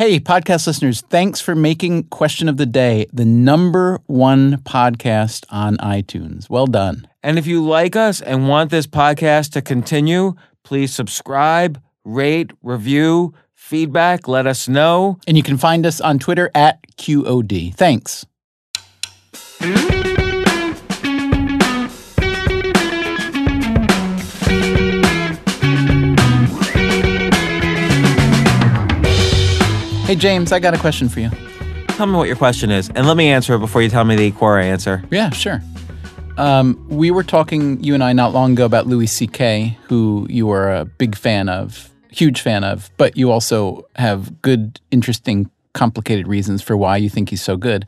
Hey, podcast listeners, thanks for making Question of the Day the number one podcast on iTunes. Well done. And if you like us and want this podcast to continue, please subscribe, rate, review, feedback, let us know. And you can find us on Twitter at QOD. Thanks. Hey, James, I got a question for you. Tell me what your question is, and let me answer it before you tell me the Quora answer. Yeah, sure. Um, we were talking, you and I, not long ago about Louis C.K., who you are a big fan of, huge fan of, but you also have good, interesting, complicated reasons for why you think he's so good.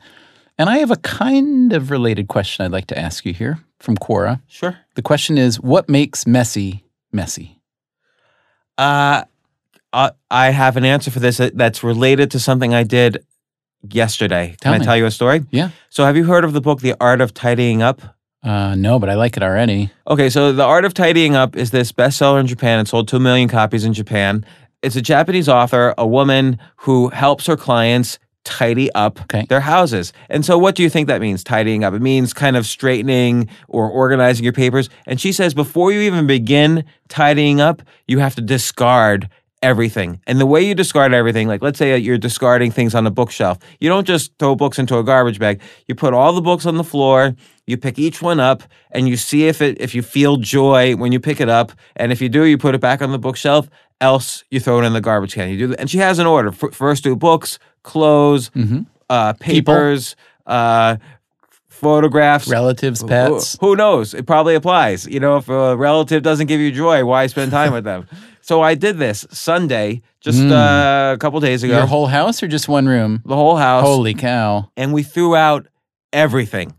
And I have a kind of related question I'd like to ask you here from Quora. Sure. The question is what makes messy messy? Uh, uh, I have an answer for this that's related to something I did yesterday. Tell Can me. I tell you a story? Yeah. So, have you heard of the book, The Art of Tidying Up? Uh, no, but I like it already. Okay, so The Art of Tidying Up is this bestseller in Japan. It sold 2 million copies in Japan. It's a Japanese author, a woman who helps her clients tidy up Okay. their houses. And so, what do you think that means, tidying up? It means kind of straightening or organizing your papers. And she says before you even begin tidying up, you have to discard everything. And the way you discard everything, like let's say you're discarding things on a bookshelf, you don't just throw books into a garbage bag. You put all the books on the floor, you pick each one up, and you see if it if you feel joy when you pick it up. And if you do, you put it back on the bookshelf. Else, you throw it in the garbage can. You do, that. and she has an order. F- First, do books, clothes, uh, papers, uh, photographs, Relatives, pets. Who, knows? It probably applies. You know, if a relative doesn't give you joy, why spend time with them? So I did this Sunday, just uh, a couple days ago. Your whole house or just one room? the whole house, Holy cow. and we threw out everything.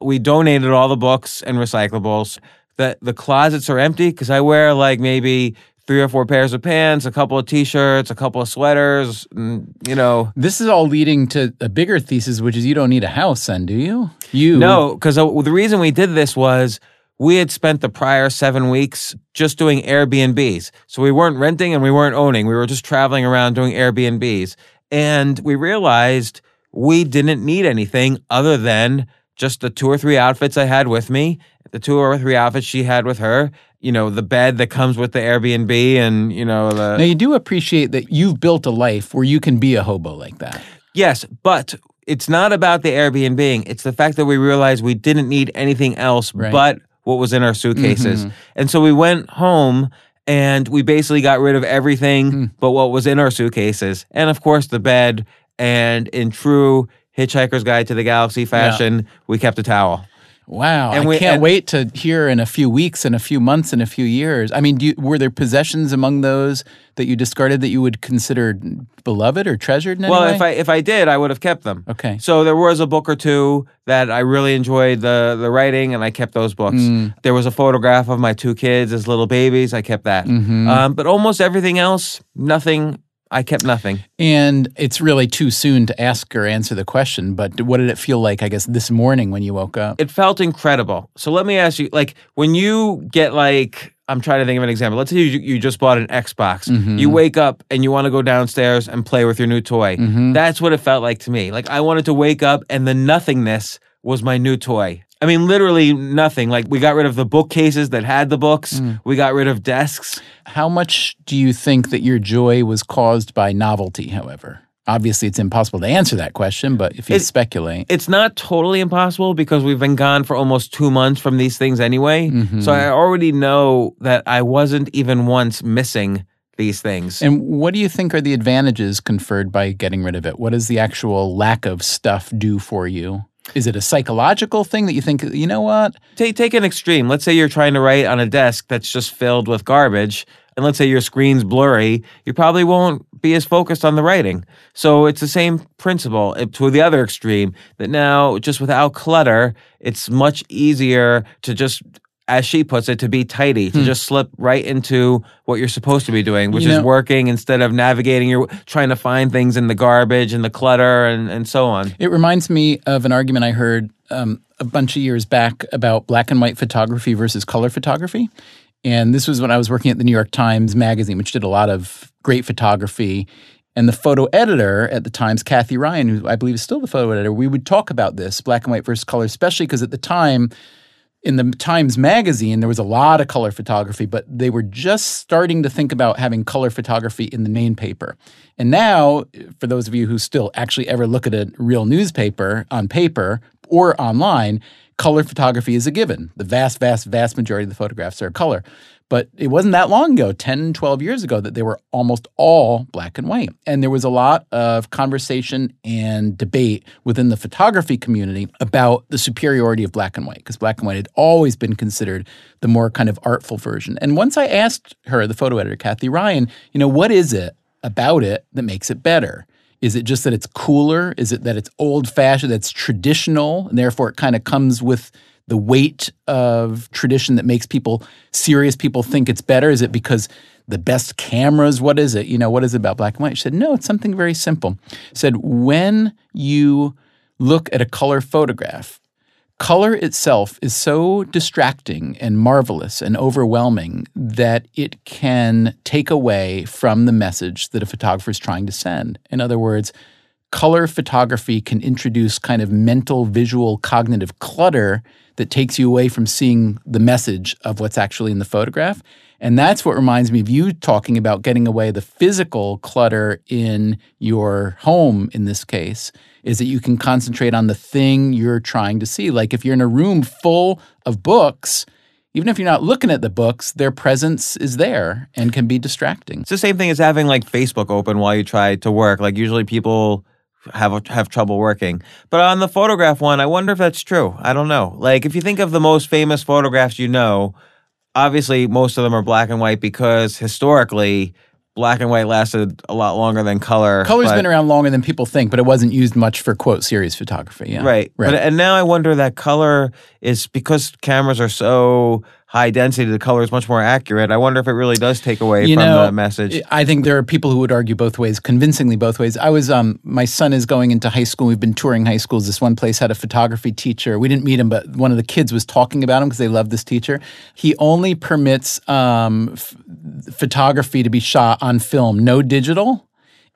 We donated all the books and recyclables. The the closets are empty because I wear like maybe three or four pairs of pants, a couple of t-shirts, a couple of sweaters. mm, You know, This is all leading to a bigger thesis, which is you don't need a house then, do you? You No, because the reason we did this was we had spent the prior seven weeks just doing Airbnbs. So we weren't renting and we weren't owning. We were just traveling around doing Airbnbs. And we realized we didn't need anything other than just the two or three outfits I had with me, the two or three outfits she had with her, you know, the bed that comes with the Airbnb and, you know, the. Now you do appreciate that you've built a life where you can be a hobo like that. Yes, but it's not about the Airbnb. It's the fact that we realized we didn't need anything else Right. but what was in our suitcases. Mhm. And so we went home and we basically got rid of everything Hmm. but what was in our suitcases. And of course, the bed. And in true Hitchhiker's Guide to the Galaxy fashion, we kept a towel. Wow, And I we- can't and- wait to hear in a few weeks, in a few months, in a few years. I mean, do you, were there possessions among those that you discarded that you would consider beloved or treasured in any Well, if I if I did, I would have kept them. okay, So there was a book or two that I really enjoyed the the writing, and I kept those books. Mm. There was a photograph of my two kids as little babies. I kept that. Mhm. Um, but almost everything else, nothing. I kept nothing. and it's really too soon to ask or answer the question. But what did it feel like? I guess this morning when you woke up. It felt incredible. So let me ask you, like, when you get like, I'm trying to think of an example. Let's say you, you just bought an Xbox. Mhm. You wake up and you want to go downstairs and play with your new toy. Mhm. That's what it felt like to me. Like I wanted to wake up and the nothingness was my new toy. I mean, literally nothing. Like we got rid of the bookcases that had the books. Mm. We got rid of desks. How much do you think that your joy was caused by novelty? However, obviously, it's impossible to answer that question. But if you It- speculate, It's not totally impossible because we've been gone for almost two months from these things anyway. Mhm. So I already know that I wasn't even once missing these things. And what do you think are the advantages conferred by getting rid of it? What does the actual lack of stuff do for you? Is it a psychological thing that you think, you know what? take take an extreme. Let's say you're trying to write on a desk that's just filled with garbage, and let's say your screen's blurry, you probably won't be as focused on the writing. So it's the same principle uh, to the other extreme that now just without clutter, it's much easier to just as she puts it, to be tidy, to just slip right into what you're supposed to be doing, which Hmm. You is working instead of navigating your trying to find things in the garbage and the clutter and, and so on. It reminds me of an argument I heard um, a bunch of years back about black and white photography versus color photography. And this was when I was working at the New York Times Magazine, which did a lot of great photography. And the photo editor at the Times, Kathy Ryan, who I believe is still the photo editor, we would talk about this black and white versus color, especially because at the time, in the Times Magazine, there was a lot of color photography, but they were just starting to think about having color photography in the main paper. And now, for those of you who still actually ever look at a real newspaper on paper or online, color photography is a given. The vast, vast, vast majority of the photographs are color. But it wasn't that long ago, 10, 12 years ago, that they were almost all black and white. And there was a lot of conversation and debate within the photography community about the superiority of black and white, because black and white had always been considered the more kind of artful version. And once I asked her, the photo editor, Kathy Ryan, you know, what is it about it that makes it better? Is it just that it's cooler? Is it that it's old fashioned, that's traditional, and therefore it kind of comes with the weight of tradition that makes people serious people think it's better? Is it because the best cameras? What is it? You know, what is it about black and white? She said, no, it's something very simple. Said, when you look at a color photograph, color itself is so distracting and marvelous and overwhelming that it can take away from the message that a photographer is trying to send. In other words, color photography can introduce kind of mental, visual, cognitive clutter that takes you away from seeing the message of what's actually in the photograph. And that's what reminds me of you talking about getting away the physical clutter in your home in this case is that you can concentrate on the thing you're trying to see. Like if you're in a room full of books, even if you're not looking at the books, their presence is there and can be distracting. It's the same thing as having like Facebook open while you try to work. Like usually people have have trouble working. But on the photograph one, I wonder if that's true. I don't know. Like if you think of the most famous photographs you know, obviously most of them are black and white because historically black and white lasted a lot longer than color. Color's but- been around longer than people think, but it wasn't used much for quote serious photography. Yeah. Right. Right. But and now I wonder that color is because cameras are so high density, the color is much more accurate. I wonder if it really does take away You from know, the message. I think there are people who would argue both ways, convincingly both ways. I was, um, my son is going into high school. We've been touring high schools. This one place had a photography teacher. We didn't meet him, but one of the kids was talking about him because they love this teacher. He only permits um, f- photography to be shot on film, no digital.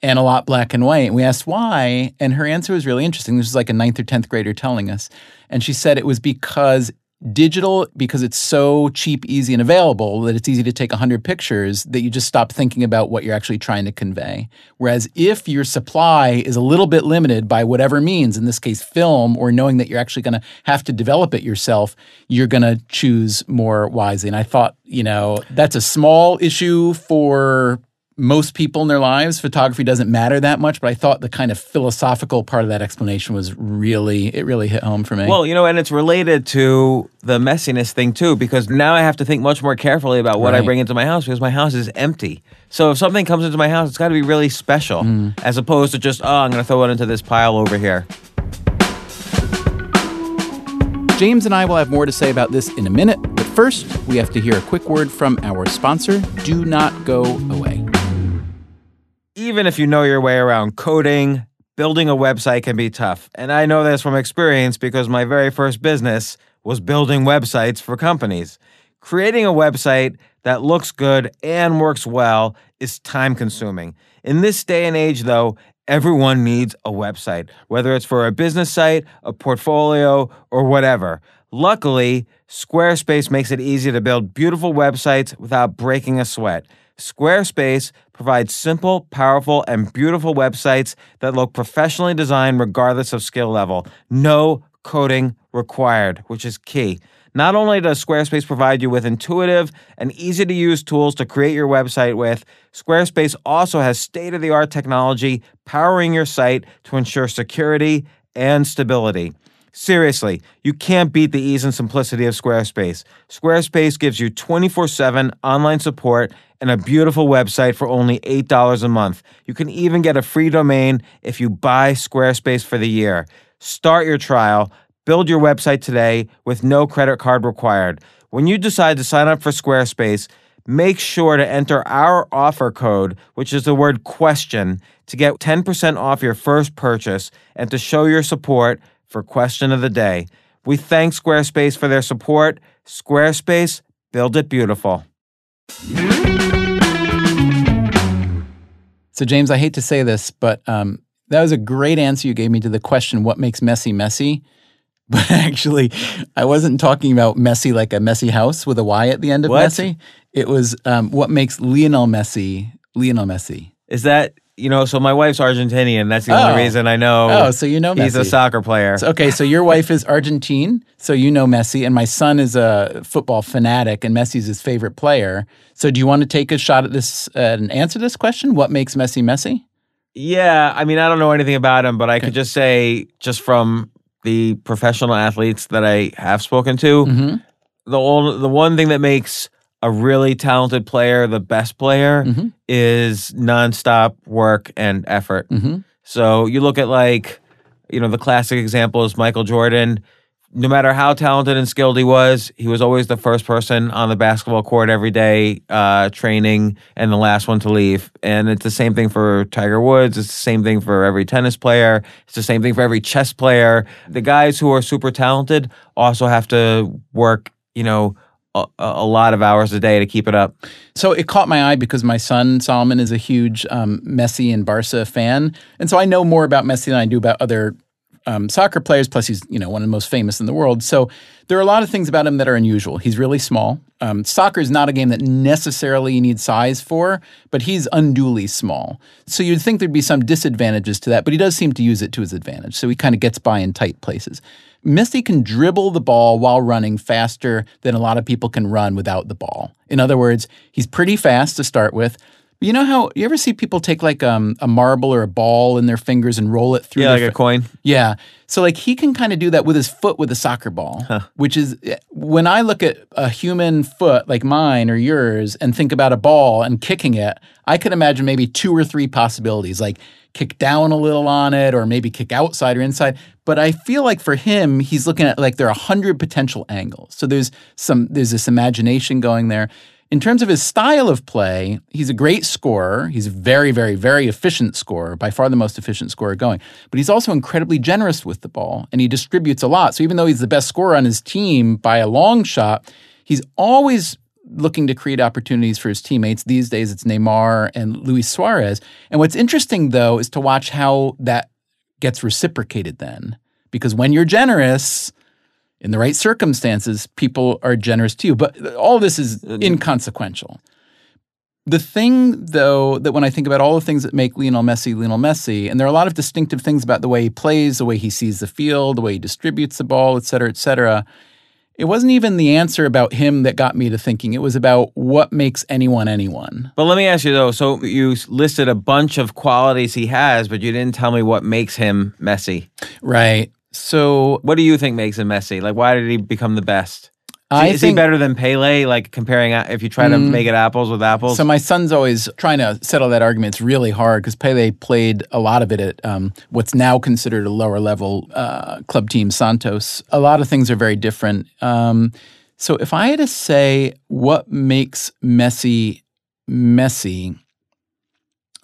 And a lot black and white. And we asked why, and her answer was really interesting. This was like a ninth or tenth grader telling us, and she said it was because digital because it's so cheap, easy, and available that it's easy to take 100 pictures that you just stop thinking about what you're actually trying to convey. Whereas if your supply is a little bit limited by whatever means, in this case, film, or knowing that you're actually going to have to develop it yourself, you're going to choose more wisely. And I thought, you know, that's a small issue for most people in their lives, photography doesn't matter that much. But I thought the kind of philosophical part of that explanation was really, it really hit home for me. Well, you know, and it's related to the messiness thing too, because now I have to think much more carefully about what I bring into my house because my house is empty. So if something comes into my house, it's got to be really special, Mm. as opposed to just oh, I'm going to throw it into this pile over here. James and I will have more to say about this in a minute, but first, we have to hear a quick word from our sponsor. Do not go away. Even if you know your way around coding, building a website can be tough. And I know this from experience because my very first business was building websites for companies. Creating a website that looks good and works well is time consuming. In this day and age, though, everyone needs a website, whether it's for a business site, a portfolio, or whatever. Luckily, Squarespace makes it easy to build beautiful websites without breaking a sweat. Squarespace provides simple, powerful, and beautiful websites that look professionally designed regardless of skill level. No coding required, which is key. Not only does Squarespace provide you with intuitive and easy to use tools to create your website with, Squarespace also has state of the art technology powering your site to ensure security and stability. Seriously, you can't beat the ease and simplicity of Squarespace. Squarespace gives you 24 7 online support and a beautiful website for only $8 a month. You can even get a free domain if you buy Squarespace for the year. Start your trial, build your website today with no credit card required. When you decide to sign up for Squarespace, make sure to enter our offer code, which is the word question, to get 10% off your first purchase and to show your support for question of the day. We thank Squarespace for their support. Squarespace, build it beautiful. So, James, I hate to say this, but um, that was a great answer you gave me to the question, what makes messy messy? But actually, I wasn't talking about messy like a messy house with a Y at the end of What? Messi. It was um, what makes Lionel Messi Lionel Messi. Is that you know? So my wife's Argentinian. That's the Oh. only reason I know. Oh, so you know he's a Messi. soccer player. So, okay, so your wife is Argentine, so you know Messi, and my son is a football fanatic, and Messi's his favorite player. So, do you want to take a shot at this uh, and answer this question? What makes Messi Messi? Yeah, I mean, I don't know anything about him, but I could just say, just from the professional athletes that I have spoken to, Mm-hmm. the ol- the one thing that makes a really talented player the best player Mm-hmm. is nonstop work and effort. Mm-hmm. So you look at like, you know, the classic example is Michael Jordan. No matter how talented and skilled he was, he was always the first person on the basketball court every day, uh, training, and the last one to leave. And it's the same thing for Tiger Woods. It's the same thing for every tennis player. It's the same thing for every chess player. The guys who are super talented also have to work, you know, a, a lot of hours a day to keep it up. So it caught my eye because my son Solomon is a huge um, Messi and Barca fan, and so I know more about Messi than I do about other um, soccer players. Plus, he's you know one of the most famous in the world. So there are a lot of things about him that are unusual. He's really small. Um, soccer is not a game that necessarily you need size for, but he's unduly small. So you'd think there'd be some disadvantages to that, but he does seem to use it to his advantage. So he kind of gets by in tight places. Messi can dribble the ball while running faster than a lot of people can run without the ball. In other words, he's pretty fast to start with. You know how you ever see people take like um, a marble or a ball in their fingers and roll it through? Yeah, like a coin. yeah. So like he can kind of do that with his foot with a soccer ball, which is when I look at a human foot like mine or yours and think about a ball and kicking it, I could imagine maybe two or three possibilities, like kick down a little on it or maybe kick outside or inside. But I feel like for him, he's looking at like there are a hundred potential angles. So there's some there's this imagination going there. In terms of his style of play, he's a great scorer. He's a very, very, very efficient scorer, by far the most efficient scorer going. But he's also incredibly generous with the ball and he distributes a lot. So even though he's the best scorer on his team by a long shot, he's always looking to create opportunities for his teammates. These days it's Neymar and Luis Suarez. And what's interesting though is to watch how that gets reciprocated then. Because when you're generous, in the right circumstances, people are generous to you. But all this is inconsequential. The thing, though, that when I think about all the things that make Lionel Messi Lionel Messi, and there are a lot of distinctive things about the way he plays, the way he sees the field, the way he distributes the ball, et cetera, et cetera. It wasn't even the answer about him that got me to thinking. It was about what makes anyone anyone. But let me ask you though. So you listed a bunch of qualities he has, but you didn't tell me what makes him messy. Right. So What do you think makes him messy? Like, why did he become the best? Is, I he, is think he better than Pele? Like comparing, if you try to make it apples with apples. So my son's always trying to settle that argument. It's really hard because Pele played a lot of it at um, what's now considered a lower level uh, club team, Santos. A lot of things are very different. Um, so if I had to say what makes Messi Messi,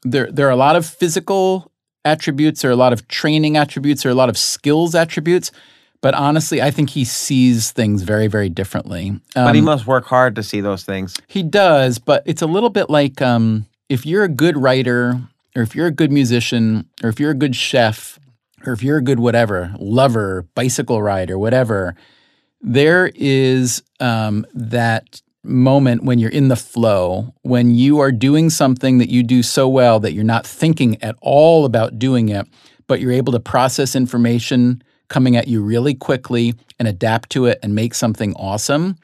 there there are a lot of physical attributes, or a lot of training attributes, or a lot of skills attributes. But honestly, I think he sees things very, very differently. but he Um, must work hard to see those things. he does, but it's a little bit like um, if you're a good writer, or if you're a good musician, or if you're a good chef, or if you're a good whatever, lover, bicycle rider, whatever, there is um, that moment when you're in the flow, when you are doing something that you do so well that you're not thinking at all about doing it, but you're able to process information coming at you really quickly and adapt to it and make something awesome.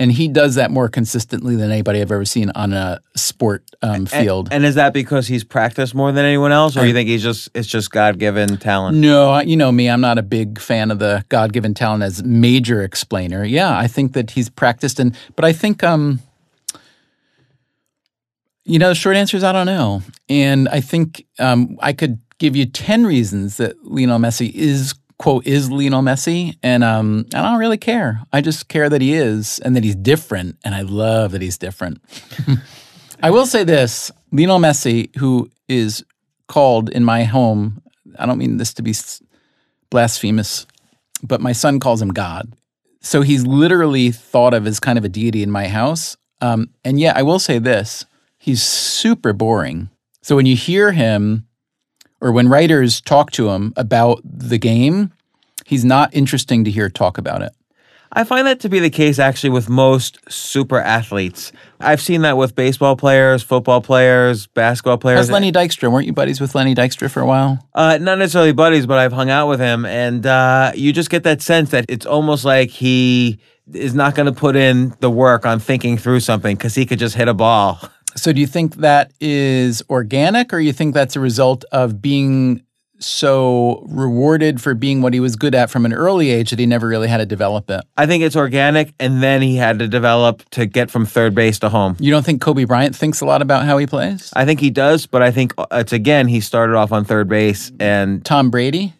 And he does that more consistently than anybody I've ever seen on a sport um, field. And, is that because he's practiced more than anyone else, or you think he's just it's just God given talent? No, you know me, I'm not a big fan of the God given talent as major explainer. Yeah, I think that he's practiced and but I think um you know, the short answer is I don't know. And I think um, I could give you 10 reasons that Lionel Messi is, quote, is Lionel Messi. And um, I don't really care. I just care that he is and that he's different. And I love that he's different. I will say this Lionel Messi, who is called in my home, I don't mean this to be blasphemous, but my son calls him God. So he's literally thought of as kind of a deity in my house. Um, and yet, I will say this he's super boring. So when you hear him or when writers talk to him about the game, he's not interesting to hear talk about it. I find that to be the case actually with most super athletes. I've seen that with baseball players, football players, basketball players. How's Lenny Dykstra? Weren't you buddies with Lenny Dykstra for a while? Uh, not necessarily buddies, but I've hung out with him, and uh, you just get that sense that it's almost like he is not going to put in the work on thinking through something because he could just hit a ball. So, do you think that is organic, or you think that's a result of being so rewarded for being what he was good at from an early age that he never really had to develop it? I think it's organic, and then he had to develop to get from third base to home. You don't think Kobe Bryant thinks a lot about how he plays? I think he does, but I think uh, it's again he started off on third base, and Tom Brady?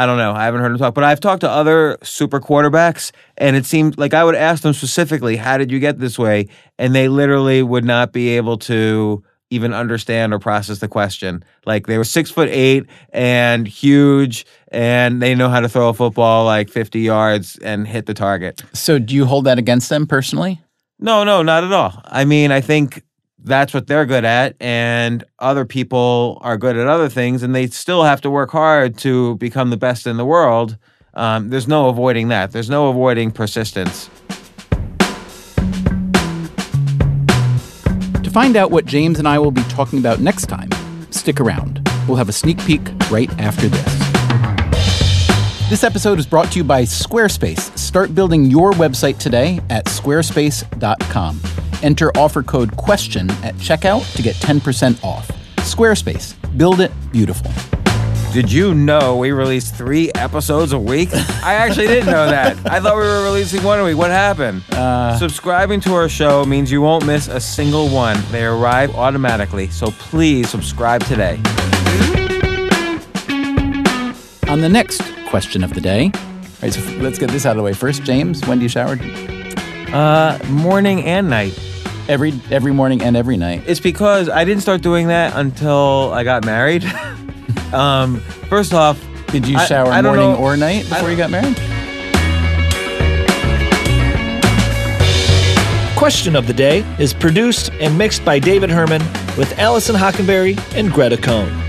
I don't know. I haven't heard him talk, but I've talked to other super quarterbacks, and it seemed like I would ask them specifically, "How did you get this way?" And they literally would not be able to even understand or process the question. Like they were six foot eight and huge, and they know how to throw a football like fifty yards and hit the target. So, do you hold that against them personally? No, no, not at all. I mean, I think that's what they're good at, and other people are good at other things, and they still have to work hard to become the best in the world. Um, there's no avoiding that. There's no avoiding persistence. To find out what James and I will be talking about next time, stick around. We'll have a sneak peek right after this. This episode is brought to you by Squarespace. Start building your website today at squarespace.com. Enter offer code QUESTION at checkout to get 10% off. Squarespace. Build it beautiful. Did you know we release three episodes a week? I actually didn't know that. I thought we were releasing one a week. What happened? Uh, Subscribing to our show means you won't miss a single one. They arrive automatically, so please subscribe today. On the next question of the day, right, so let's get this out of the way first. James, when do you shower? Uh, morning and night. Every every morning and every night. It's because I didn't start doing that until I got married. um, first off, Did you shower I don't morning know- or night before you got married? Question of the Day is produced and mixed by David Herman with Allison Hockenberry and Greta Cohn.